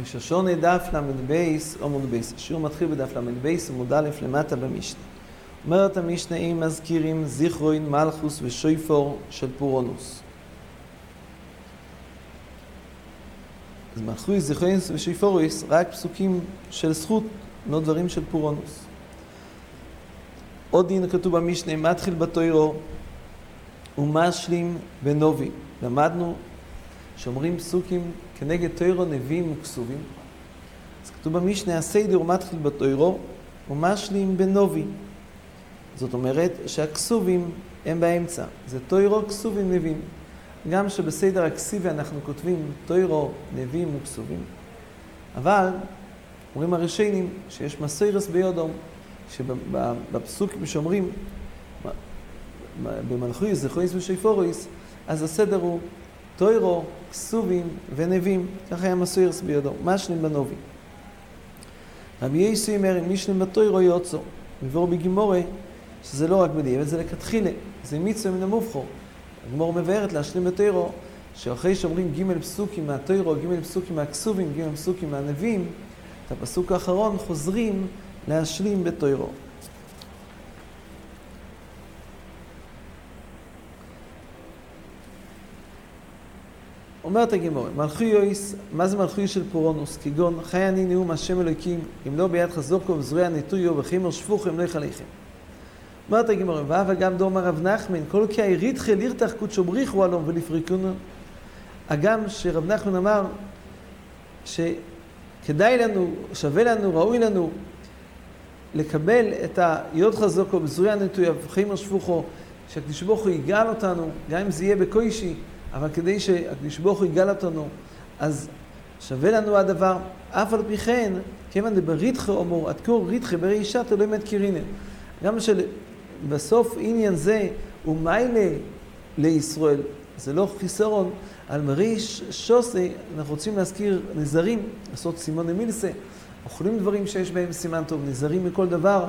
ראש השונה דף ל"ב עמוד בייס. השיעור מתחיל בדף ל"ב עמוד א' למטה במשנה. אומרת המשנה אם מזכירים זיכרוין מלכוס ושויפור של פורונוס. אז מלכוי זיכרוינס ושויפוריס רק פסוקים של זכות, לא דברים של פורונוס. עוד דין כתוב במשנה, מתחיל בתוירו ומשלים בנובי. למדנו שאומרים פסוקים כנגד תוירו נביאים וכסובים. אז כתוב במשנה, הוא מתחיל בתוירו ומשלים בנובי. זאת אומרת שהכסובים הם באמצע. זה תוירו, כסובים, נביאים. גם שבסדר הכסיבי אנחנו כותבים תוירו, נביאים וכסובים. אבל אומרים הראשונים שיש מסוירס ביודום, שבפסוקים שאומרים במלכויס, זכרויס ושיפוריס, אז הסדר הוא תוירו, כסובים ונביאים. ככה היה מסוירס ביודו. משלים בנובי. רבי יסי אומר, אם משלים בתוירו יוצו. מבואר בגימורי, שזה לא רק בדיעבד, זה לכתחילה. זה מצווה מן המובחור. הגמור מבארת להשלים בתוירו, שאחרי שאומרים ג' פסוקים מהתוירו, ג' פסוקים מהכסובים, ג' פסוקים מהנביאים, את הפסוק האחרון חוזרים להשלים בתוירו. אומרת הגמור, מלכי יויס, מה זה מלכי של פורונוס? כגון, חי אני נאום השם אלוקים, אם לא ביד חזוקו וזרוע נטויו וחימר שפוך לא יחליכם. אומרת הגמור, ואהבה גם דום הרב נחמן, כל כי היריתחל ירתח קודשו בריחו אלום ולפריקונו. הגם שרב נחמן אמר שכדאי לנו, שווה לנו, ראוי לנו, לקבל את היוד חזוקו בזרוע נטויו וחימר שפוכו, שהקדוש ברוך הוא יגאל אותנו, גם אם זה יהיה בקוישי, אבל כדי שהקדוש ברוך הוא יגאל אותנו, אז שווה לנו הדבר. אף על פי כן, כיוון דבריתך אומר, עד כה ריתך ברי אישה תלוי מת קירינן. גם שבסוף עניין זה הוא מיילה לישראל, זה לא חיסרון. על מרי שוסי, אנחנו רוצים להזכיר נזרים, לעשות סימון למילסה, אוכלים דברים שיש בהם סימן טוב, נזרים מכל דבר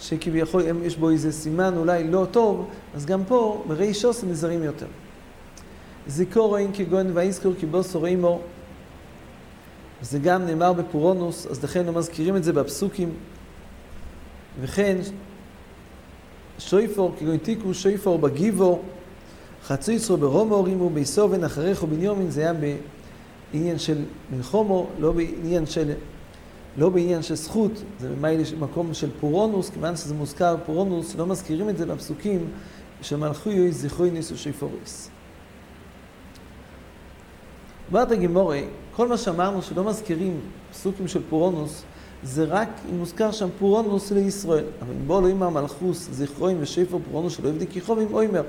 שכביכול יש בו איזה סימן אולי לא טוב, אז גם פה מרי שוסי נזרים יותר. זיכורין כגון ויזכור כי בו שורעי. זה גם נאמר בפורונוס, אז לכן לא מזכירים את זה בפסוקים. וכן, שויפור כגון תיקו שויפור בגיבו, חצי יצרו ברום הורימו, ביסובן אחריך ובניומין, זה היה בעניין של מלחומו, לא בעניין של, לא בעניין של זכות, זה במיילי מקום של פורונוס, כיוון שזה מוזכר פורונוס, לא מזכירים את זה בפסוקים שמלכו יוי זכרוי ניסו שויפוריס. אומרת הגימורי, כל מה שאמרנו שלא מזכירים פסוקים של פורונוס, זה רק אם מוזכר שם פורונוס לישראל. אבל אם בוא לא יאמר מלכוס, זכרוים ושפר פורונוס שלא יבדי כיכובים, אוימר.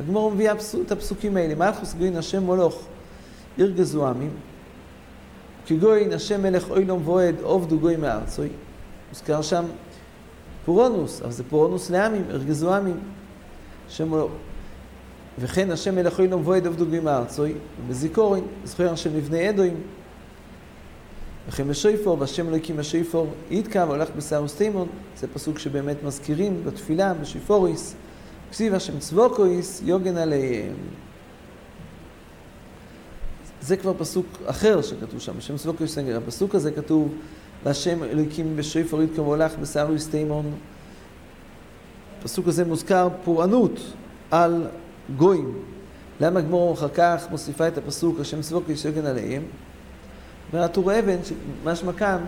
הגמור מביאה את הפסוקים האלה. מלכוס גוין השם מולוך, ירגזו עמים. כגוין השם מלך אוילום ואוהד, עובדו גוי מארצוי. מוזכר שם פורונוס, אבל זה פורונוס לעמים, ירגזו עמים. השם מולוך. וכן השם מלך אילום ואוהד עבדו גויים מארצוי, ובזיכורין, זכויר של מבני אדוים. וכן בשויפור, והשם הקים השויפור, יתקע והולך בשר וסטימון, זה פסוק שבאמת מזכירים בתפילה, בשויפוריס, כסיב השם צבוקויס, יוגן עליהם. זה כבר פסוק אחר שכתוב שם, השם צבוקויס, הפסוק הזה כתוב, והשם אלוהיקים בשויפור יתקע והולך בשר וסטימון. הפסוק הזה מוזכר פורענות על גויים. למה גמור אחר כך מוסיפה את הפסוק השם צבוק ישגן עליהם? והטור אבן, משמע כאן,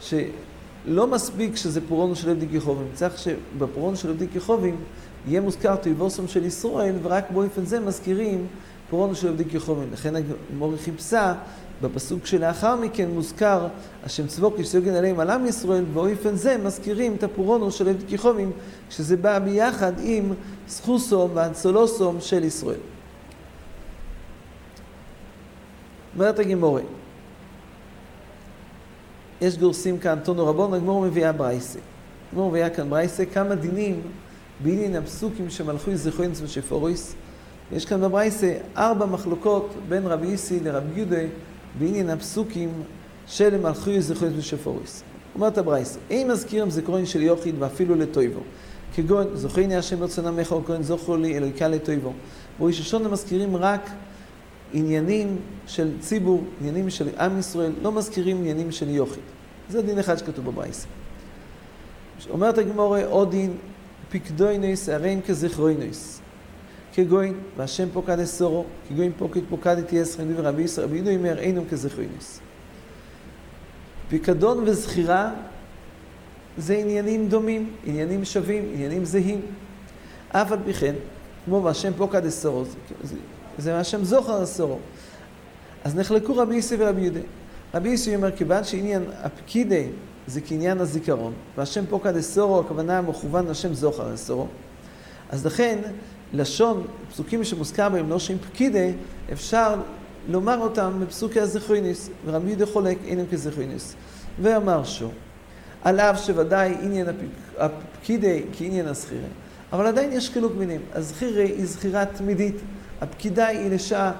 שלא מספיק שזה פורונו של עבדי כיכובים, צריך שבפורונו של עבדי כיכובים יהיה מוזכר תיבוסום של ישראל, ורק באופן זה מזכירים פורונו של עבדי כיכובים. לכן הגמור חיפשה בפסוק שלאחר מכן מוזכר השם צבוק ישגן עליהם על עם ישראל, באופן זה מזכירים את הפורונו של עבדי כיכובים, שזה בא ביחד עם סחוסום ואנסולוסום של ישראל. אומרת הגימורי, יש גורסים כאן טונו רבון, הגמור מביאה ברייסה. הגמור מביאה כאן ברייסה כמה דינים בעניין הפסוקים שמלכו זכוינס ושפוריס. יש כאן בברייסה ארבע מחלוקות בין רבי איסי לרבי יהודה בעניין הפסוקים של מלכו זכוינס ושפוריס. אומרת הברייסה, אין מזכירם זיכרון של יוחיד ואפילו לטויבו. כגון, זוכרני השם ברצון עמך, או כהן זוכרו לי אלוהיקה לטויבו. בראש השונה מזכירים רק עניינים של ציבור, עניינים של עם ישראל, לא מזכירים עניינים של יוכי. זה דין אחד שכתוב בברייס. אומרת הגמורה, עוד דין, פיקדוינוס, הרי אם כזכרוינוס. כגוין, והשם פוקד אסורו, כגוין פוקד פוקד את יסחן ורבי ישראל, רבי ידו אומר, אינם כזכרוינוס. פיקדון וזכירה זה עניינים דומים, עניינים שווים, עניינים זהים. אף על פי כן, כמו והשם פוקד אסורו, זה, זה מהשם זוכר אסורו. אז נחלקו רבי יוסי ורבי יהודה. רבי יוסי אומר, כיוון שעניין הפקידי זה כעניין הזיכרון, והשם פוקד אסורו, הכוונה מכוון לשם זוכר אסורו, אז לכן לשון, פסוקים שמוזכר בהם לא שם פקידי, אפשר לומר אותם בפסוקי הזכרויניס, ורבי יהודה חולק אינם כזכרויניס. ואמר שו, על אף שוודאי עניין הפקידי כעניין הזכירי, אבל עדיין יש חילוק מינים. הזכירי היא זכירה תמידית, הפקידה היא לשעה.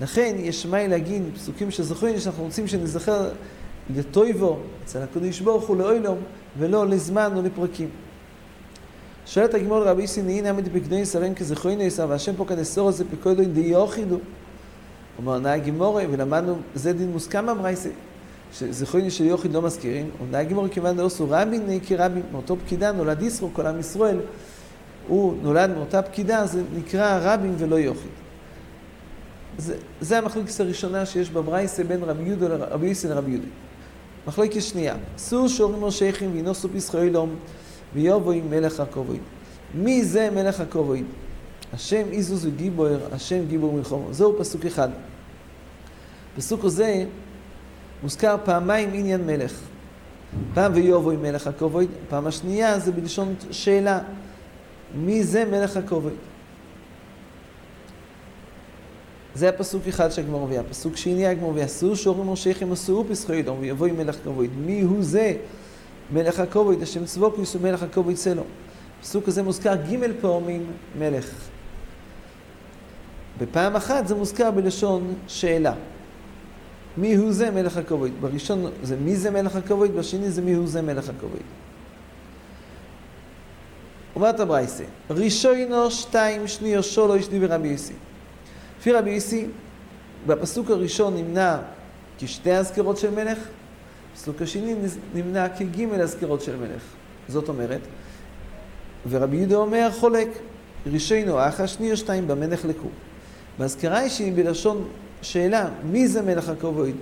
לכן יש מה להגיד פסוקים של זכרויניס, שאנחנו רוצים שנזכר לטויבו, אצל הקדוש ברוך הוא לאוילום, ולא לזמן או לפרקים. שואלת הגמור רבי סינאי נעמד פקדוי שרים כזכוי נסר, והשם פה כנסור הזה פקודוי די יוחידו. אומר נאי גימורי, ולמדנו, זה דין מוסכם במרייסי, שזכוי של יוחיד לא מזכירים, ונאי גימורי כיוון דאוסו רבין נאי כרבין, מאותו פקידה נולד ישרו, כל עם ישראל, הוא נולד מאותה פקידה, זה נקרא רבין ולא יוחיד. זה, זה המחלוקת הראשונה שיש במרייסה בין רבי יהודה לרבי יסי לרבי יהודה. מחלוקת שנייה, סור שורים או שייכים וינוסו פסחו אילום ויובוי מלך הכובד. מי זה מלך הכובד? השם איזוז וגיבור, השם גיבור מלחומו. זהו פסוק אחד. פסוק הזה מוזכר פעמיים עניין מלך. פעם ויובוי מלך הכובד, פעם השנייה זה בלשון שאלה. מי זה מלך הכובד? זה הפסוק אחד שהגמור מביאה. פסוק שני הגמור מביאה. שאו שורים מושכים עשו פסחו ידום ויבואי מלך כבוד. מי הוא זה? מלך הכובד, השם צבוקוס הוא מלך הכובד צלו. הפסוק הזה מוזכר ג' פעמים מלך. בפעם אחת זה מוזכר בלשון שאלה. מי הוא זה מלך הכובד? בראשון זה מי זה מלך הכובד, בשני זה מי הוא זה מלך הכובד. אומרת הברייסה, ראשונו שתיים שניו שולוש דיבר רבי יוסי. לפי רבי יוסי, בפסוק הראשון נמנה כשתי אזכרות של מלך, הפסוק השני נמנה כג' אזכרות של מלך. זאת אומרת, ורבי יהודה אומר חולק, רישינו אחא שני שתיים במה נחלקו. באזכרה היא שהיא בלשון שאלה, מי זה מלך הכובד?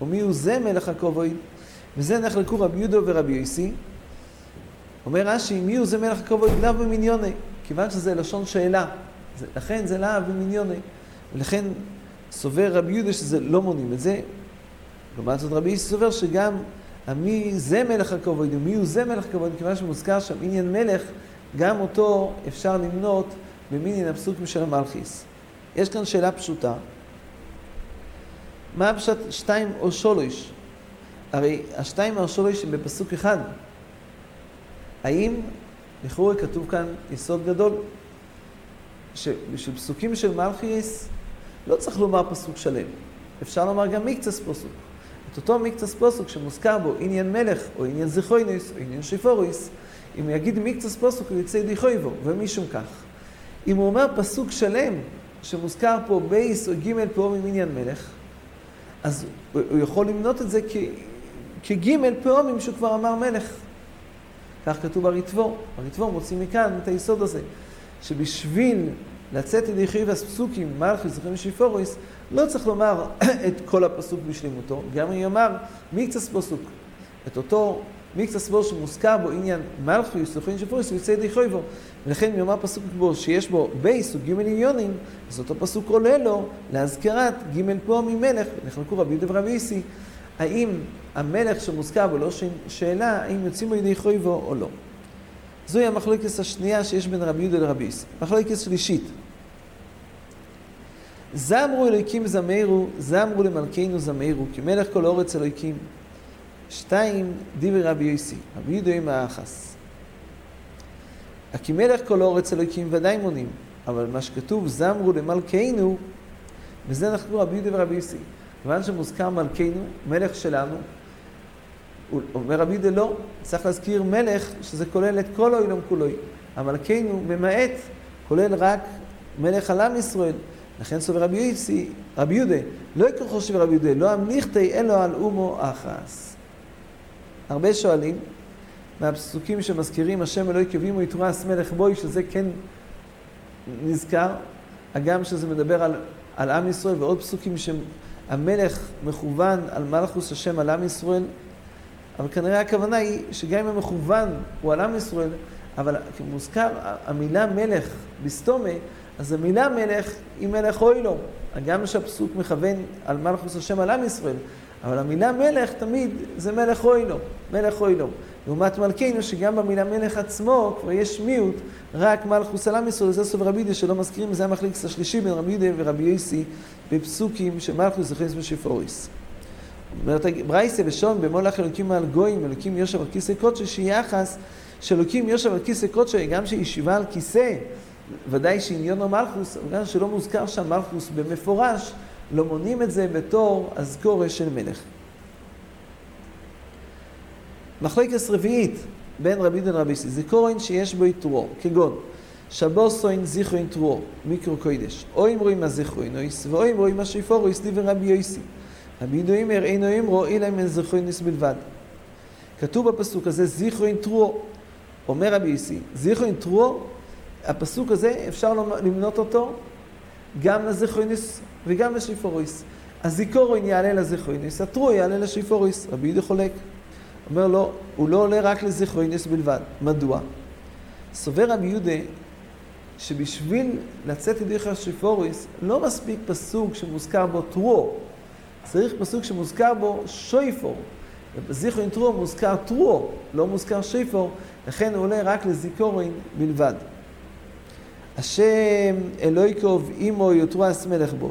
או מי הוא זה מלך הכובד? וזה נחלקו רבי יהודה ורבי יוסי. אומר רש"י, מי הוא זה מלך הכובד? לאו במניוני, כיוון שזה לשון שאלה. לכן זה לאו במניוני. ולכן סובר רבי יהודה שזה לא מונים את זה, לעומת זאת רבי יוסי סובר שגם המי זה מלך הכבוד ומי הוא זה מלך הכבוד, כיוון שמוזכר שם עניין מלך, גם אותו אפשר למנות במינין הפסוקים של המלכיס. יש כאן שאלה פשוטה. מה הפשט שתיים או שולש? הרי השתיים או שולש הם בפסוק אחד. האם, לכאורה כתוב כאן יסוד גדול, שבשביל פסוקים של מלכיס לא צריך לומר פסוק שלם. אפשר לומר גם מקצס פסוק. את אותו מקצס פוסוק שמוזכר בו עניין מלך, או עניין זיכרוינוס, או עניין שיפוריס, אם הוא יגיד מקצס פוסוק הוא יצא ידי חיובו, ומשום כך. אם הוא אומר פסוק שלם, שמוזכר פה בייס או גימל פעמים עניין מלך, אז הוא יכול למנות את זה. כגימל פעמים שהוא כבר אמר מלך. כך כתוב בריטב"א. בריטב"א מוצאים מכאן את היסוד הזה, שבשביל לצאת ידי חיוב הספסוקים, מלכי זכרים שיפוריס, לא צריך לומר את כל הפסוק בשלמותו, גם אם יאמר מקצס פסוק. את אותו מקצס בו שמוזכר בו עניין מלכי זכרים שיפוריס, הוא יצא ידי חיובו. ולכן יאמר פסוק בו שיש בו בייס וג' עניונים, אז אותו פסוק עולה לו להזכרת ג' פה ממלך, נחלקו רבי יהודה ורבי איסי, האם המלך שמוזכר בו לא שאלה, האם יוצאים בו ידי חיובו או לא. זוהי המחלוקת השנייה שיש בין רבי יהודה לרבי איסי. מחלוקת שלישית. זמרו אלוהיקים זמרו, זמרו למלכנו זמרו, כי מלך כל אורץ אלוהיקים. שתיים, דיבר רבי יוסי, רבי יהודה עם האחס. כי מלך כל אורץ אלוהיקים ודאי מונים, אבל מה שכתוב זמרו למלכנו, וזה אנחנו רבי יהודה ורבי יוסי. כיוון שמוזכר מלכנו, מלך שלנו, אומר רבי יהודה לא, צריך להזכיר מלך שזה כולל את כל העולם כולו. המלכנו ממעט, כולל רק מלך על עם ישראל. לכן סובר רבי יוסי, רבי יהודה, לא יקרו חושב רבי יהודה, לא המליכתי אלו על אומו אחס. הרבה שואלים, מהפסוקים שמזכירים השם אלוהי קבימו יתרועס מלך בוי, שזה כן נזכר, הגם שזה מדבר על, על עם ישראל, ועוד פסוקים שהמלך מכוון על מלכוס השם על עם ישראל, אבל כנראה הכוונה היא שגם אם המכוון הוא על עם ישראל, אבל מוזכר המילה מלך בסתומה, אז המילה מלך היא מלך אוי לו. גם שהפסוק מכוון על מלכוס השם על עם ישראל, אבל המילה מלך תמיד זה מלך אוי לו, מלך אוי לו. לעומת מלכנו, שגם במילה מלך עצמו כבר יש מיעוט, רק מלכוס על עם ישראל, זה סוף רבי יהודה שלא מזכירים, זה המחליקס השלישי בין רבי יהודה ורבי יוסי בפסוקים שמלכוס זכריס ושפוריס. אומרת ברייסה ושון במולך אלוקים על גויים, אלוקים יושב על כיסא קודשו, שיחס שאלוקים יושב על כיסא קודשו, גם שישיבה על כיסא, ודאי שעניון המלכוס, גם שלא מוזכר שם מלכוס במפורש, לא מונים את זה בתור אזכורה של מלך. מחלקת רביעית בין רבי דן רבי סי, זה קורן שיש בו יתרו, כגון שבוסוין זיכרוין תרו, מיקרו קוידש, או אמרואים הזיכרוין אויס, ואו אמרואים השיפורויס דיבר רבי יויסי. רבי ידו אומר, אינו אמרו, אלא אם אין זיכרוינס בלבד. כתוב בפסוק הזה, זיכרוין תרו, אומר רבי יוסי, זיכרוין תרו, הפסוק הזה, אפשר למנות אותו גם לזיכרוינס וגם לשיפוריס. הזיכורין יעלה לזיכרוינס, הטרו יעלה לשיפוריס. רבי יהודה חולק. אומר לו, הוא לא עולה רק לזיכרוינס בלבד. מדוע? סובר רבי יהודה שבשביל לצאת ידי שיפוריס לא מספיק פסוק שמוזכר בו טרו, צריך פסוק שמוזכר בו שויפור. ובזיכרון טרו מוזכר טרו, לא מוזכר שיפור, לכן הוא עולה רק לזיכורין בלבד. השם אלוהיקוב אימו יותרס מלך בו.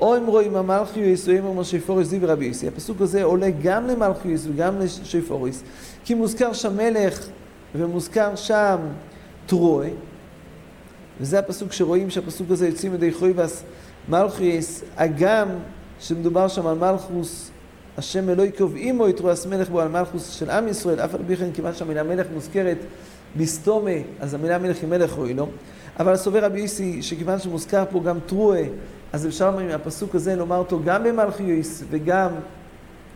או אם רואים המלכיוס או אם אומר שיפוריס דיבר רבי יוסי. הפסוק הזה עולה גם למלכיוס וגם לשיפוריס, כי מוזכר שם מלך ומוזכר שם טרוי, וזה הפסוק שרואים שהפסוק הזה יוצאים ידי חויבס מלכיוס, הגם שמדובר שם על מלכוס, השם אלוהי קובעים או יתרועס מלך בו על מלכוס של עם ישראל, אף על פי כן כיוון שהמילה מלך מוזכרת בסתומה, אז המילה מלך היא מלך רואי לו. אבל סובר רבי יוסי, שכיוון שמוזכר פה גם טרועה, אז אפשר מהפסוק הזה לומר אותו גם במלכיוס וגם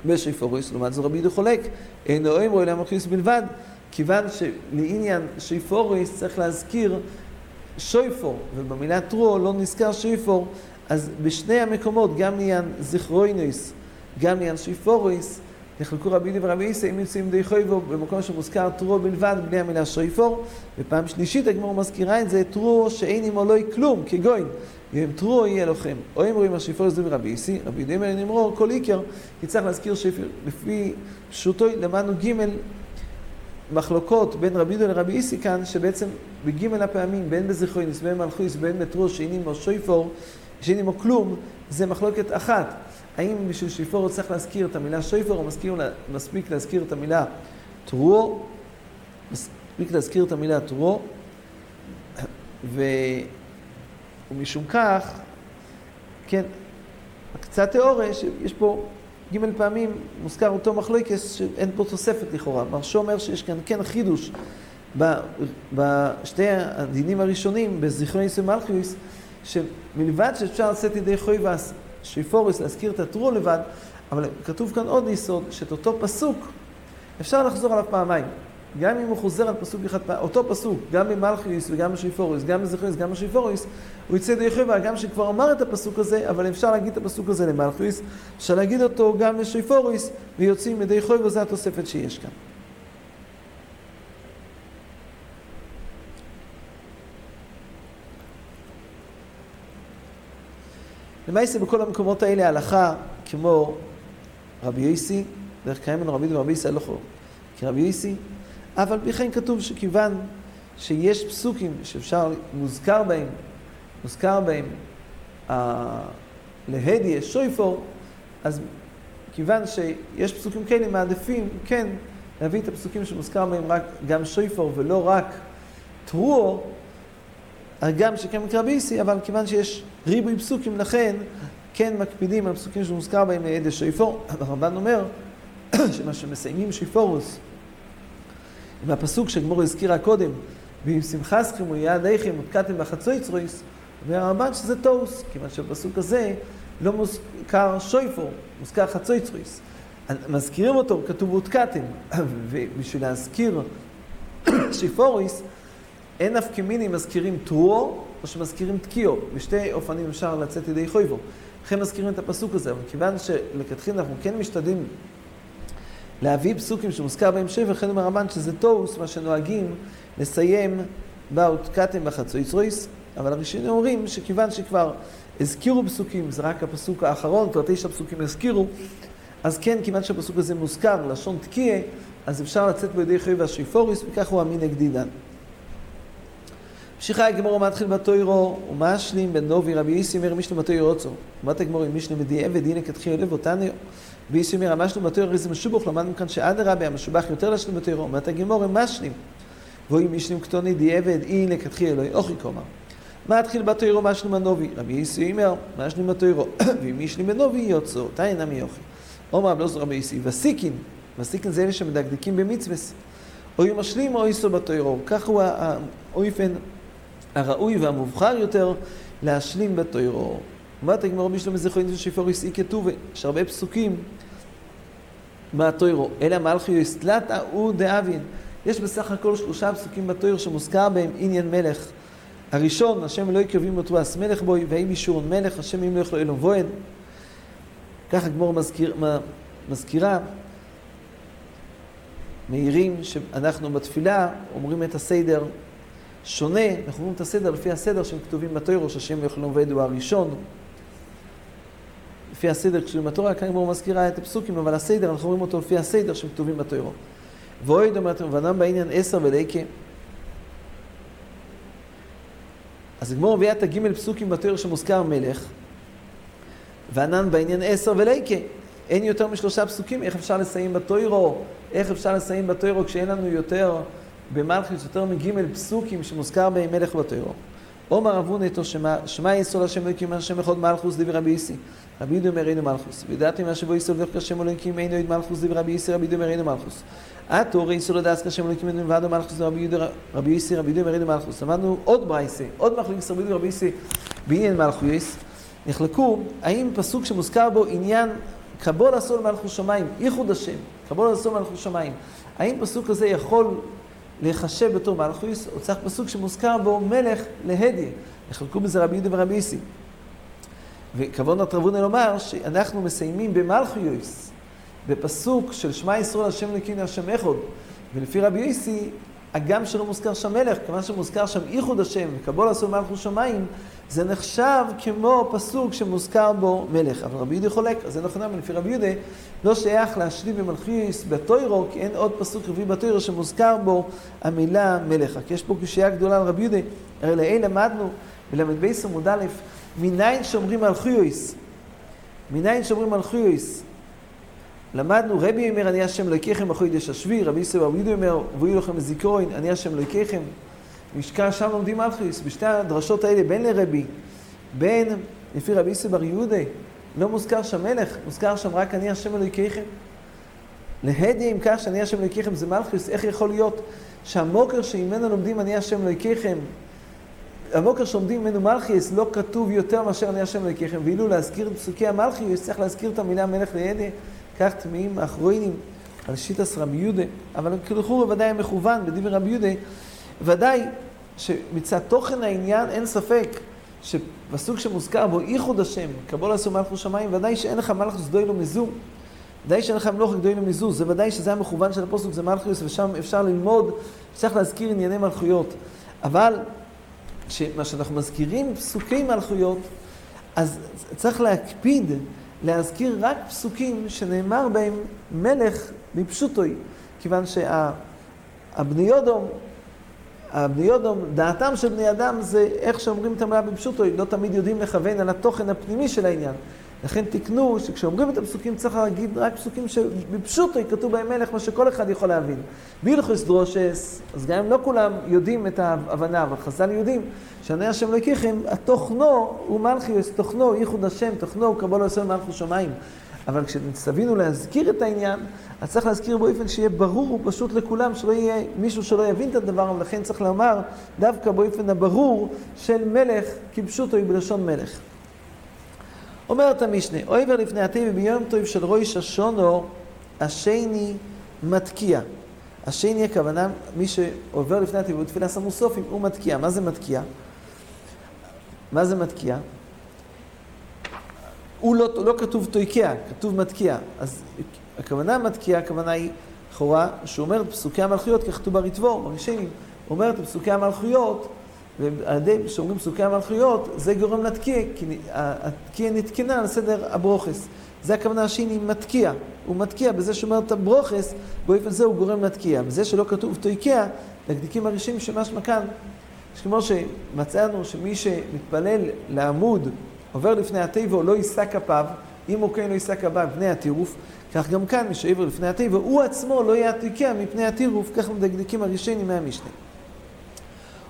בשיפוריס, לעומת זאת רבי יהודה חולק, אינו אמרו אלא מלכיוס בלבד, כיוון שלעניין שיפוריס צריך להזכיר שויפור, ובמילה טרו לא נזכר שויפור, אז בשני המקומות, גם לעניין זכרוינויס, גם לעניין שיפוריס, נחלקו רבי יהודה ורבי יסא, אם יוצאים די חויבו במקום שמוזכר טרו בלבד, בלי המילה שויפור. ופעם שלישית הגמור מזכירה את זה, טרו שאין עמו לא כלום, כגוין. אם טרו יהיה לוחם. או אם רואים השיפור זה רבי יסי, רבי יהודה מלן אמרו, כל איקר, יצטרך להזכיר שיפור. לפי פשוטו למדנו ג' מחלוקות בין רבי יהודה לרבי יסי כאן, שבעצם בג' הפעמים, בין בזיכרוינס, בין מלכויס, בין בטרו שאין עמו שויפור, שאין עמו כלום, זה מחלוקת אחת. האם בשביל שיפור צריך להזכיר את המילה שויפור, או מסכים, מספיק להזכיר את המילה טרו, מספיק להזכיר את המילה טרו, ו... ומשום כך, כן, קצת תיאוריה, שיש פה ג' פעמים מוזכר אותו מחלוקס שאין פה תוספת לכאורה. מרשו אומר שיש כאן כן חידוש בשתי הדינים הראשונים, בזיכרוני סמלכיוס, שמלבד שאפשר לצאת ידי חויבס שיפוריס, להזכיר את הטרו לבד, אבל כתוב כאן עוד יסוד, שאת אותו פסוק אפשר לחזור עליו פעמיים. גם אם הוא חוזר על פסוק אחד, אותו פסוק, גם במלכיוס וגם בשיפוריס, גם בזכריס, גם בשיפוריס, הוא יצא די חובה, גם שכבר אמר את הפסוק הזה, אבל אפשר להגיד את הפסוק הזה למלכיוס, אפשר להגיד אותו גם לשיפוריס, ויוצאים ידי חובה, זו התוספת שיש כאן. למעשה בכל המקומות האלה הלכה כמו רבי יוסי, דרך קיימן רבי דו ורבי יוסי הלכו כרבי יוסי, אבל פי כן כתוב שכיוון שיש פסוקים שאפשר, מוזכר בהם, מוזכר בהם אה, להדיה, שויפור, אז כיוון שיש פסוקים כאלה, מעדיפים, כן, להביא את הפסוקים שמוזכר בהם רק גם שויפור ולא רק טרור, הגם שכן מקרא ביסי, אבל כיוון שיש ריבוי פסוקים, לכן כן מקפידים על פסוקים שמוזכר בהם עד שיפור. הרמב"ן אומר שמה שמסיימים שיפורוס, עם הפסוק שגמור הזכירה קודם, ואם שמחסכם ויעדיכם ותקעתם בחצוי צרויס, אומר הרמב"ן שזה טוס, כיוון שבפסוק הזה לא מוזכר שויפור, מוזכר חצוי צרויס. מזכירים אותו, כתוב הותקעתם, ובשביל להזכיר שיפוריס, אין אף כמיני מזכירים טרואו או שמזכירים תקיעו. בשתי אופנים אפשר לצאת ידי חויבו. לכן מזכירים את הפסוק הזה, אבל כיוון שלכתחילה אנחנו כן משתדלים להביא פסוקים שמוזכר בהם שבע, לכן אומר רבן שזה טוס, מה שנוהגים לסיים באותקתם בחצוי צרויס, אבל הראשונים אומרים שכיוון שכבר הזכירו פסוקים, זה רק הפסוק האחרון, כבר תשע פסוקים הזכירו, אז כן, כיוון שהפסוק הזה מוזכר, לשון תקיעה, אז אפשר לצאת בידי חייב השיפוריס, וכך הוא אמין נגדידן. ממשיכה הגמור מתחיל בתוירו, ומשלים בן נובי רבי איסי אומר משלם בתוירו רוצו. אומרת הגמור עם משלם בדיעבד, הנה כתחיל לב אותנו. ואיסי אומר, המשלם בתוירו איזה משובח, למדנו כאן שאדרבה המשובח יותר לשלם בתוירו. אומרת הגמור עם משלים. ואוי משלים קטוני דיעבד, הנה כתחיל אלוהי אוכי כלומר. מה התחיל בתוירו משלים בנובי? רבי איסי אומר, משלים בתוירו, ואם משלים בנובי יוצאו, תאי נמי אוכי. אומר לא זו רבי איסי, וסיקין, וסיקין זה אלה שמדקדקים במצווס. אוי משלים או איסו בתוירו. כך הוא האויפן הראוי והמובחר יותר להשלים בתוירו. אומרת הגמרא בשלום זכרין שפוריס אי כתובה, יש הרבה פסוקים בתוירו, אלא מלכי יסלטה ודאבין. יש בסך הכל שלושה פסוקים בתויר שמוזכר בהם עניין מלך. הראשון, השם לא יקרבים אותו אס מלך בוי, ואם אישורון מלך, השם אם לא יכלו אלו בוהן. ככה גמור מזכיר, מזכירה, מעירים שאנחנו בתפילה אומרים את הסדר שונה, אנחנו אומרים את הסדר לפי הסדר שהם כתובים בתוירו, שהשם יאכלו הוא הראשון. לפי הסדר כשכתובים בתורה, כאן הוא מזכירה את הפסוקים, אבל הסדר, אנחנו אומרים אותו לפי הסדר שהם כתובים בתוירו. ואוהד אומרת, ואדם בעניין עשר וליקה. אז הגמור מביאה את הגימל פסוקים בתוירו שמוזכר מלך, וענן בעניין עשר וליקה. אין יותר משלושה פסוקים, איך אפשר לסיים בתוירו? איך אפשר לסיים בתוירו כשאין לנו יותר... במלכיס יותר מגימל פסוקים שמוזכר בהם מלך בתוירו. עומר אבו נטו שמע יסוד השם אלוקים השם אחד מלכוס דיבר רבי איסי. רבי ידו אומר אינו מלכוס. וידעתי מה שבו יסוד דווקא השם אלוקים אינו עד מלכוס דיבר רבי איסי רבי ידו אומר אינו מלכוס. עתו ראי יסוד לדעת כשם אלוקים אינו ועדו מלכוס רבי איסי רבי ידו אומר אינו מלכוס. למדנו עוד ברייסה, עוד מחליק רבי ידו רבי איסי בעניין מלכויס. נחלקו האם פסוק שמוזכר בו עניין קבול עשו למלכוס שמיים, ייחוד השם, קבול עשו למלכוס שמיים. האם פסוק כזה יכול להיחשב בתור מלכויס, הוא צריך פסוק שמוזכר בו מלך להדיה. יחלקו בזה רבי יהודה ורבי איסי. וכבוד נתרבונה לומר שאנחנו מסיימים במלכויס, בפסוק של שמע ישראל השם אלוקינו השם אחד, ולפי רבי איסי, הגם שלא מוזכר שם מלך, כיוון שמוזכר שם איחוד השם, וקבול עשו מלכו שמיים, זה נחשב כמו פסוק שמוזכר בו מלך. אבל רבי יהודה חולק, אז זה נכון, אבל לפי רבי יהודה לא שייך להשלים במלכיס בתוירו, כי אין עוד פסוק רביעי בתוירו שמוזכר בו המילה מלך. כי יש פה קשייה גדולה על רבי יהודה, הרי לעיל למדנו בל"ב עמוד א', מניין שומרים מלכיוס? מניין שומרים מלכיוס? למדנו, רבי אומר, אני השם בחודש השביעי, רבי ישראל רבי יהודה אומר, ויהיו לכם זיכרון, אני השם אלוקיכם. משכן שם לומדים מלכיס, בשתי הדרשות האלה, בין לרבי, בין לפי רבי ישראל בר יהודה, לא מוזכר שם מלך, מוזכר שם רק אני השם אלוקיכם. להדי אם כך שאני השם אלוקיכם זה מלכיס, איך יכול להיות שהמוקר שממנו לומדים אני השם אלוקיכם, המוקר שלומדים ממנו מלכיס לא כתוב יותר מאשר אני השם אלוקיכם, ואילו להזכיר את פסוקי המלכיס צריך להזכיר את המילה מלך להדי, כך טמאים האחרונים על שיטס רבי יהודה, אבל כלכו בוודאי מכוון בדבר רבי יהודה, ודאי שמצד תוכן העניין אין ספק שפסוק שמוזכר בו ייחוד השם, קבול עשו מלכו שמיים, ודאי שאין לך מלכוס דוילו מזו. ודאי שאין לך מלוך גדוילו מזו. זה ודאי שזה המכוון של הפוסק, זה מלכוס, ושם אפשר ללמוד, צריך להזכיר ענייני מלכויות. אבל מה שאנחנו מזכירים פסוקי מלכויות, אז צריך להקפיד להזכיר רק פסוקים שנאמר בהם מלך מפשוטוי, כיוון שהבני יודום הבני יודום, דעתם של בני אדם זה איך שאומרים את המילה בפשוטו, לא תמיד יודעים לכוון על התוכן הפנימי של העניין. לכן תקנו שכשאומרים את הפסוקים צריך להגיד רק פסוקים שבפשוטו כתוב בהם מלך, מה שכל אחד יכול להבין. בהלכוס דרושס, אז גם אם לא כולם יודעים את ההבנה, אבל חז"ל יודעים שעני השם לקיכם, התוכנו הוא מלכיוס, תוכנו ייחוד השם, תוכנו הוא קבול עושה מלכו שמיים. אבל כשנצטווינו להזכיר את העניין, אז צריך להזכיר באופן שיהיה ברור פשוט לכולם, שלא יהיה מישהו שלא יבין את הדבר, ולכן צריך לומר דווקא באופן הברור של מלך, כפשוטו היא בלשון מלך. אומרת המשנה, אויבר לפני הטבע ביום טוב של ראש השונו, השני מתקיע. השני הכוונה, מי שעובר לפני הטבע בתפילה סמוסופים, הוא מתקיע. מה זה מתקיע? מה זה מתקיע? הוא לא, לא כתוב תויקע, כתוב מתקיע. אז הכוונה מתקיע, הכוונה היא לכאורה, שהוא אומר פסוקי המלכויות, כך כתוב בריטבור, בראשונים, אומר את פסוקי המלכויות, ועל ידי שאומרים פסוקי המלכויות, זה גורם לתקיע, כי התקיע נתקנה על סדר הברוכס. זה הכוונה השני מתקיע, הוא מתקיע בזה שאומר את הברוכס, באופן זה הוא גורם לתקיע. בזה שלא כתוב תויקע, לדקדיקים הראשונים שמשמע כאן, כמו שמצאנו שמי שמתפלל לעמוד עובר לפני התיבו, לא יישא כפיו, אם הוא כן לא יישא כפיו מפני הטירוף, כך גם כאן, מי שעבר לפני התיבו, הוא עצמו לא יעתיקה מפני הטירוף, כך מדקדקים הראשונים מהמשנה.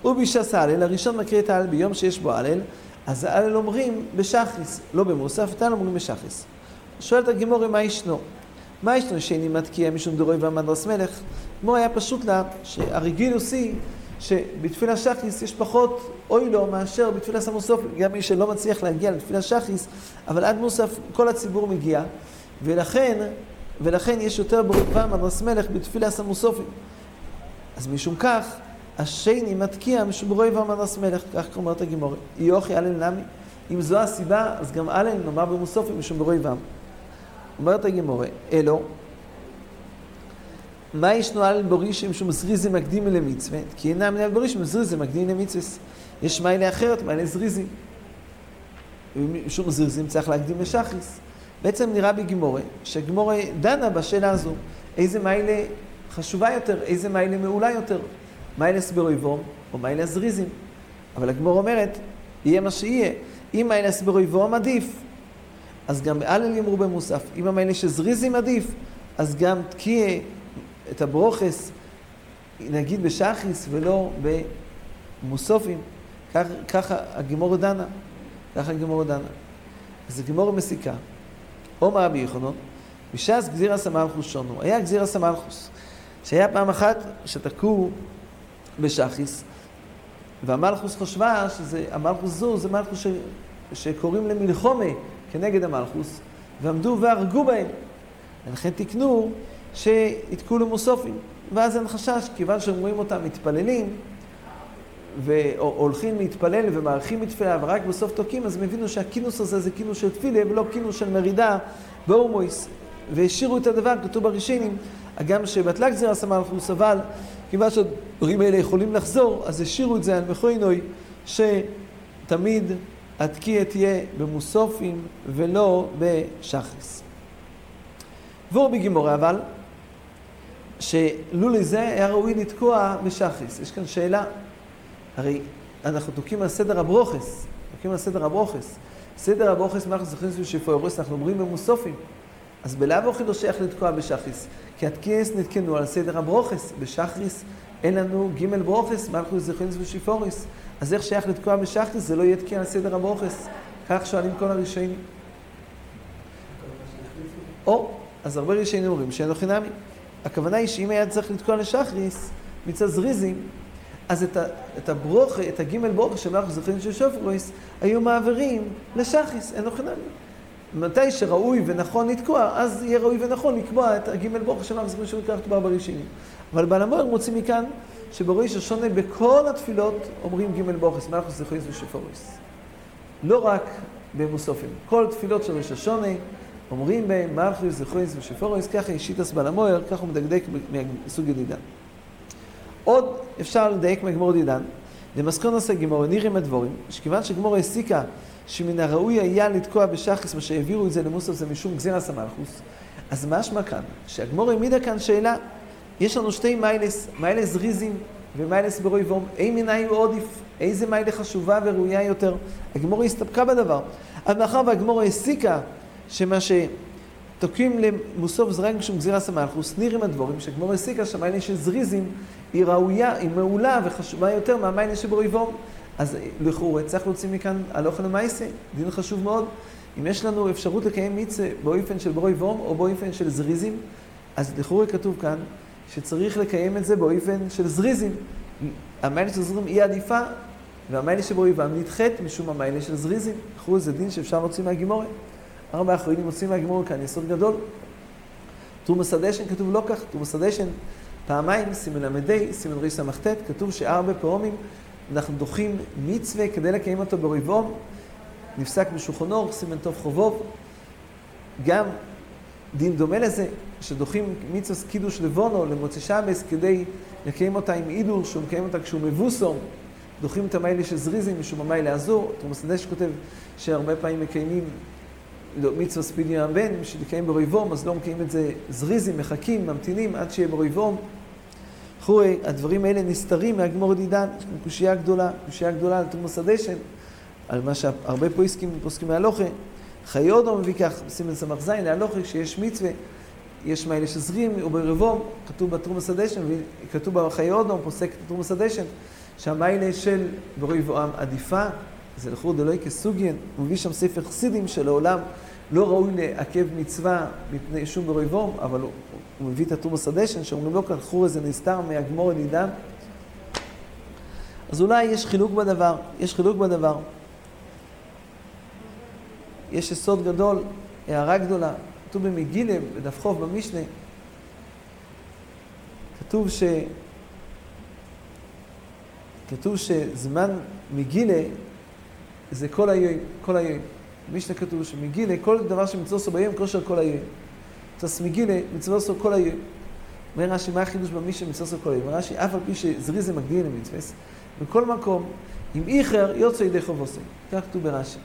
ובש"ס הלל, הראשון מקריא את ההלל ביום שיש בו הלל, אז ההלל אומרים בשחריס, לא במוסף, את ההלל אומרים בשחריס. שואלת הגימורי, מה ישנו? מה ישנו שאיני מתקיע משום דורוי ועמד מלך? כמו היה פשוט לה, שהרגילוס היא שבתפילה שחיס יש פחות אוי לו מאשר בתפילה סמוסוף, גם מי שלא מצליח להגיע לתפילה שחיס, אבל עד מוסף כל הציבור מגיע, ולכן, ולכן יש יותר ברוכבה מדרס מלך בתפילה סמוסופים. אז משום כך, השני מתקיע משום ברוכבה מדרס מלך, כך אומרת הגימורי. יוכי אלל נמי. אם זו הסיבה, אז גם אלל נאמר במוסופים משום ברוכבה. אומרת הגימורי, אלו, מה ישנו על בורישים שמזריזי מקדים למצווה? כי אינם מנהל בורישים מזריזי מקדים למצווה. יש מיילה אחרת, מיילה זריזי. שום זריזים צריך להקדים לשחריס. בעצם נראה בגימורה, שגימורה דנה בשאלה הזו, איזה מיילה חשובה יותר, איזה מיילה מעולה יותר, מיילה סברויבום או מיילה זריזים. אבל הגמור אומרת, יהיה מה שיהיה. אם מיילה סברויבום עדיף, אז גם אל יאמרו במוסף. אם המיילה שזריזים עדיף, אז גם תקיע את הברוכס, נגיד בשחיס ולא במוסופים. כך, ככה הגימור דנה. ככה הגימור דנה. אז הגימור מסיקה. אומר רבי יחונו, בש"ס גזירס המלכוס שונו. היה גזירס המלכוס. שהיה פעם אחת שתקעו בשחיס, והמלכוס חשבה שזה, המלכוס זו, זה מלכוס ש, שקוראים למלחומה כנגד המלכוס, ועמדו והרגו בהם. ולכן תיקנו שיתקעו למוסופים. ואז אין חשש, כיוון שהם רואים אותם מתפללים, והולכים להתפלל ומארחים מתפילה, ורק בסוף תוקעים, אז הם הבינו שהכינוס הזה זה כינוס של תפילה, ולא כינוס של מרידה בהומויס. והשאירו את הדבר, כתוב בראשינים, הגם שבטלה גזירה סמלכוס, אבל כיוון שהדברים האלה יכולים לחזור, אז השאירו את זה על מכוינוי, שתמיד התקיע תהיה במוסופים ולא בשחריס. והוא בגימורה אבל, שלולי זה היה ראוי לתקוע בשחריס. יש כאן שאלה, הרי אנחנו תוקעים על סדר הברוכס, תוקעים על סדר הברוכס. סדר הברוכס, מה אנחנו זוכרים סביב שפוירוס, אנחנו אומרים במוסופים. אז בלאו אוכי לא שייך לתקוע בשחריס, כי התקיעס נתקנו על סדר הברוכס, בשחריס אין לנו ג' ברוכס, זוכרים סביב שפוריס. אז איך שייך לתקוע בשחריס? זה לא יהיה תקיע על סדר הברוכס. כך שואלים כל הראשונים. או, אז הרבה ראשונים אומרים שאין לו חינמי. הכוונה היא שאם היה צריך לתקוע לשחריס, מצד זריזים, אז את, ה, את הברוכה, את הגימל ברוכה שאנחנו זוכרים של שופרויס, היו מעבירים לשחיס, אין לו חינמי. מתי שראוי ונכון לתקוע, אז יהיה ראוי ונכון לקבוע את הגימל ברוכה שאנחנו זוכרים שהוא כך תואר בראשינים. אבל בעל המוער מוציא מכאן שבראש השונה בכל התפילות אומרים גימל ברוכס, מלכוס זכויס ושופרויס. לא רק במוסופים, כל תפילות של ראש השונה אומרים בהם מלכוס זכויס ושופרויס, ככה אישית בעל המוער, ככה הוא מדקדק מסוג ידידן. עוד אפשר לדייק מגמור דידן, למסכון עושה גמור, נירים הדבורים, שכיוון שגמור הסיקה שמן הראוי היה לתקוע בשחס, מה שהעבירו את זה למוסף זה משום גזירס המלכוס, אז משמע כאן, שהגמור העמידה כאן שאלה, יש לנו שתי מיילס, מיילס זריזים ומיילס ברוי ואום, אי מיני הוא עודיף, איזה מיילה חשובה וראויה יותר? הגמור הסתפקה בדבר. אבל מאחר והגמור הסיקה שמה ש... תוקעים למוסוף זרעים כשום גזירס המלכוס, נירים הדבורים, שגמור הסיקה שהמיילה של זריזים היא ראויה, היא מעולה וחשובה יותר מהמיילה שבאויבום. אז לכאורה צריך להוציא מכאן הלוך למעשה, דין חשוב מאוד. אם יש לנו אפשרות לקיים מצווה באופן של ברוי ואום או באופן של זריזים, אז לכאורה כתוב כאן שצריך לקיים את זה באופן של זריזים. המיילה של זריזים היא עדיפה, והמיילה של ברוי ואום נדחית משום המיילה של זריזים. לכאורה זה דין שאפשר להוציא מהגימורת. ארבע אחרונים מוצאים מהגימורת כאן יסוד גדול. תרומס הדשן כתוב לא כך, תרומס הדשן פעמיים, סימן ל"ה, סימן רס"ט, כתוב שארבע פעמים אנחנו דוחים מצווה כדי לקיים אותו ברבעון, נפסק בשולחן אור, סימן טוב חובוב. גם דין דומה לזה, שדוחים מצווה קידוש לבונו למוצא שבס כדי לקיים אותה עם אידור, שהוא מקיים אותה כשהוא מבוסום. דוחים את המיילה של זריזים משום המיילה הזו. תרומס הדשן כותב שהרבה פעמים מקיימים לא, מצווה ספידי הבן, בשביל לקיים ברויבום, אז לא מקיים את זה זריזים, מחכים, ממתינים עד שיהיה ברויבום. חורי, הדברים האלה נסתרים מהגמור דידן, יש לנו קושייה גדולה, קושייה גדולה על תרומוס הדשן, על מה שהרבה פה עסקים פוסקים מהלוכה. חיי אודו מביא כך, סימן סמ"ך זין, להלוכה, כשיש מצווה, יש מאלה שזרים, וברבום, כתוב בתרומוס הדשן, וכתוב בחיי אודו, פוסק תרומוס הדשן, שהמיילה של ברוי ואוהם עדיפה, זה לכאורה דלוי כסוגיין, הוא מביא שם ספר חסידים שלעולם לא ראוי לעכב מצווה מפני שום ברוי ואום, אבל הוא, הוא מביא את התומוס הדשן, שאומרים לו כאן חור איזה נסתר מהגמור הנידן. אז אולי יש חילוק בדבר, יש חילוק בדבר. יש יסוד גדול, הערה גדולה, כתוב במגילה, בדף חוף במשנה, כתוב ש... כתוב שזמן מגילה זה כל היום, כל היום. במשנה כתוב שמגילה, כל דבר שמצווה עשו ביום, כושר כל היום. תס מגילה, מצווה עשו כל היום. אומר רש"י, מה החידוש במשנה מצווה עשו כל היום? אומר רש"י, אף על פי שזריז זה מגדיל למצווה, בכל מקום, אם איחר, יוצא ידי חובוסי. כך כתוב ברש"י.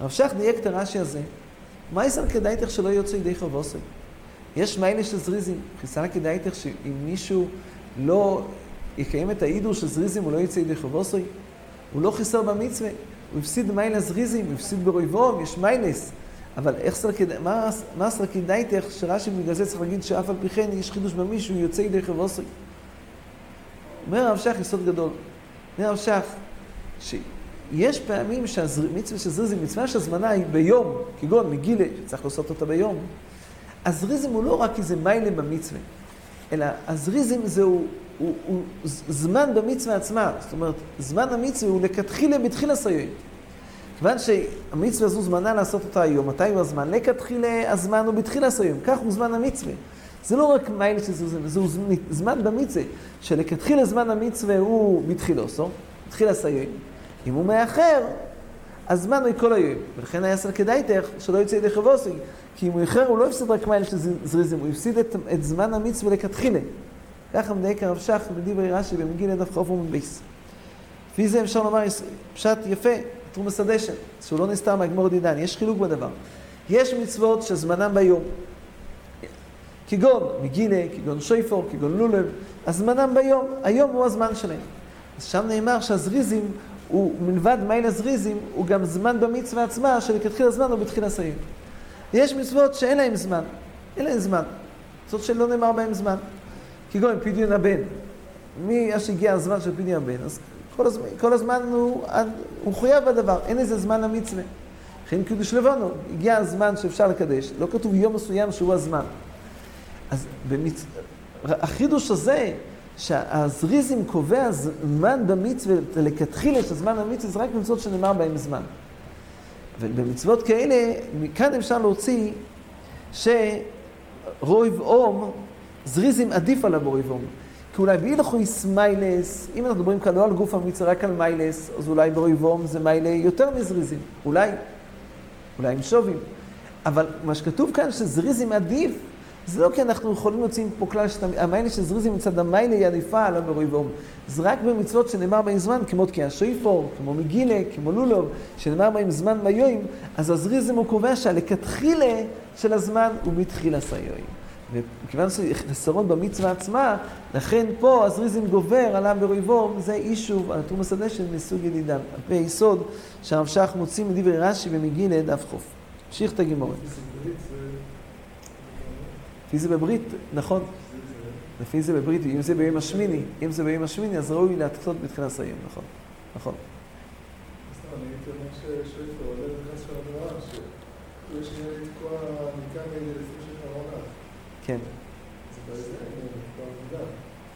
הרב שך דייק את הרש"י הזה, מה יסר כדאיתך שלא יוצא ידי חובוסי? יש מיילה של זריזים, חיסה כדאיתך שאם מישהו לא יקיים את האידור של זריזים, הוא לא יצא ידי חובוסי? הוא לא חיסר במצווה. הוא הפסיד מיילס ריזים, הוא הפסיד ברויבום, יש מיילס. אבל איך סרקיד... מה, סרקידאיתך שרש"י בגלל זה צריך להגיד שאף על פי כן יש חידוש במישהו יוצא ידי חברוסי. אומר הרב שך יסוד גדול. אומר הרב שך שיש פעמים שהמצווה של זריזים, מצווה שהזמנה היא ביום, כגון מגילה, שצריך לעשות אותה ביום. הזריזם הוא לא רק איזה מיילה במצווה, אלא הזריזם זהו הוא, הוא זמן במצווה עצמה. זאת אומרת, זמן המצווה הוא לכתחילה בתחילה סיום. כיוון שהמצווה הזו זמנה לעשות אותה היום, מתי הוא הזמן? לכתחילה הזמן הוא בתחילה סיום. כך הוא זמן המצווה. זה לא רק מייל שזה זמן, זה זמן במצווה, שלכתחילה זמן המצווה הוא בתחילוסו, בתחילה סיום. אם הוא מאחר, הזמן הוא כל היום. ולכן היה סר כדאיתך שלא יצא ידי חבוסי. כי אם הוא איחר, הוא לא הפסיד רק מייל של זריזם, הוא הפסיד את, את זמן המצווה לכתחילה. ככה מדייק הרב שך בדברי רש"י במגילה דף חוף ומבייס. לפי זה אפשר לומר פשט יפה, תרומס הדשן, שהוא לא נסתר מהגמור דידן, יש חילוק בדבר. יש מצוות שזמנם ביום. כגון מגילה, כגון שויפור, כגון לולב, הזמנם ביום, היום הוא הזמן שלהם. אז שם נאמר שהזריזים, הוא מלבד מייל הזריזים, הוא גם זמן במצווה עצמה, שלכתחיל הזמן הוא בתחיל הסיים. יש מצוות שאין להם זמן, אין להם זמן. מצוות שלא נאמר בהם זמן. כגון פדיון הבן. מאז שהגיע הזמן של פדיון הבן, אז כל הזמן, כל הזמן הוא, הוא מחויב בדבר, אין איזה זמן למצווה. לכן קידוש לבנו, הגיע הזמן שאפשר לקדש, לא כתוב יום מסוים שהוא הזמן. אז במצ... החידוש הזה, שהזריזם קובע זמן במצווה, לכתחילה של זמן המצווה, זה רק במצוות שנאמר בהם זמן. ובמצוות כאלה, מכאן אפשר להוציא שרויב אום זריזים עדיף על הבוריבום. כי אולי בהילכו איסמיילס, אם אנחנו מדברים כאן לא על גוף המצווה, רק על מיילס, אז אולי בוריבום זה מיילה יותר מזריזים. אולי, אולי עם שובים. אבל מה שכתוב כאן שזריזים עדיף, זה לא כי אנחנו יכולים להוציא פה כלל שהמיילה של זריזים מצד המיילה היא עדיפה על הבוריבום. זה רק במצוות שנאמר בהם זמן, כמו תקיע שויפור, כמו מגילה, כמו לולוב, שנאמר בהם זמן ביום, אז הזריזם הוא קובע שהלכתחילה של הזמן הוא מתחילה סיום. וכיוון שחסרון במצווה עצמה, לכן פה הזריזם גובר עליו ברויבום, זה אישוב על תרום השדה של מסוג ידידם. על פי היסוד שהרב שך מוציא מדברי רש"י ומגיל לדף חוף. המשיך את הגימורת. לפי זה בברית, נכון. לפי זה בברית, אם זה ביום השמיני, אם זה ביום השמיני, אז ראוי להתקצות בתחילת היום, נכון. נכון. שיש עניין לתקוע מכאן לפני שפר העונה. כן. זה באיזה כבר מודע.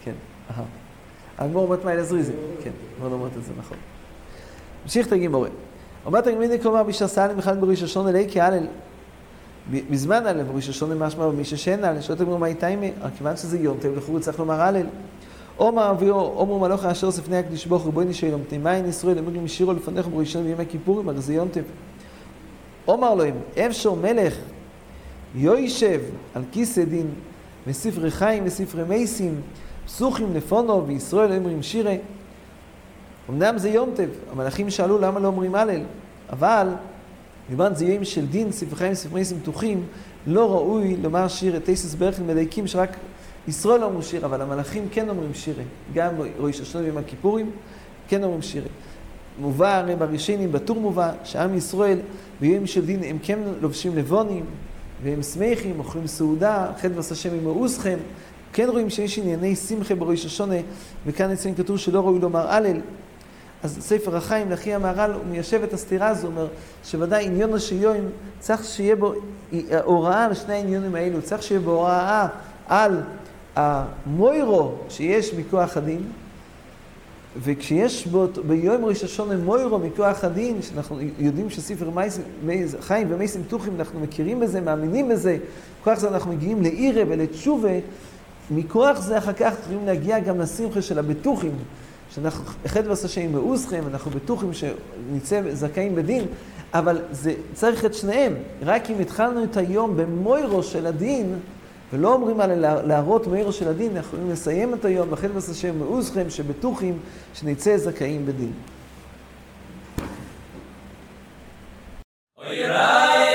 כן, אהה. מה אלעזרי זה, כן, לא אומרת את זה נכון. המשיך את הגימורי. אומרת הגמיני כלומר בישר סאלי בכלל בראש השון אלי כהלל. בזמן הלל בראש השון משמע במי ששן הלל, שואלת הגמור מה איתה עמי, כיוון שזה יונטב לכאורה צריך לומר הלל. עומר אביו, עומר מלוך אשר ספני הקדיש ברוך הוא בואי נשאלום, תימיין ישראל, אמרו משירו לפניך בראשון בימי כיפורים, הרי זה יונטב. עומר להם, אפשר מלך יוישב על כיסא דין וספרי חיים וספרי מייסים, פסוחים לפונו וישראל אומרים שירי. אמנם זה יום טב, המלאכים שאלו למה לא אומרים הלל, אבל בזמן זה יום של דין, ספרי חיים וספרי מייסים פתוחים, לא ראוי לומר שיר, תייסס ברכל מדייקים שרק ישראל לא אומרים שיר, אבל המלאכים כן אומרים שירי. גם ראש השנה ויום הכיפורים כן אומרים שירי. מובא הרי בראשינים, בטור מובא, שעם ישראל ביום של דין הם כן לובשים לבונים, והם שמחים, אוכלים סעודה, ועשה השם עמאוסכם. כן רואים שיש ענייני שמחה בראש השונה, וכאן אצלנו כתוב שלא ראוי לומר הלל. אז ספר החיים, לאחי המהר"ל, הוא מיישב את הסתירה הזו, אומר שוודאי עניון השיום, צריך שיהיה בו הוראה על שני העניונים האלו, צריך שיהיה בו הוראה על המוירו שיש מכוח הדין, וכשיש בו, ביום ראש השונה מוירו מכוח הדין, שאנחנו יודעים שספר חיים ומייסים פתוחים, אנחנו מכירים בזה, מאמינים בזה, מכוח זה אנחנו מגיעים לעירה ולתשובה, מכוח זה אחר כך צריכים להגיע גם לשמחה של הבטוחים, שאנחנו, אחד ועשה שהם מאוסכם, אנחנו בטוחים שנצא זכאים בדין, אבל זה צריך את שניהם. רק אם התחלנו את היום במוירו של הדין, ולא אומרים עליהם להראות מאיר של הדין, אנחנו יכולים לסיים את היום, ואחרי לבס השם מעוזכם שבטוחים שנצא זכאים בדין. אוי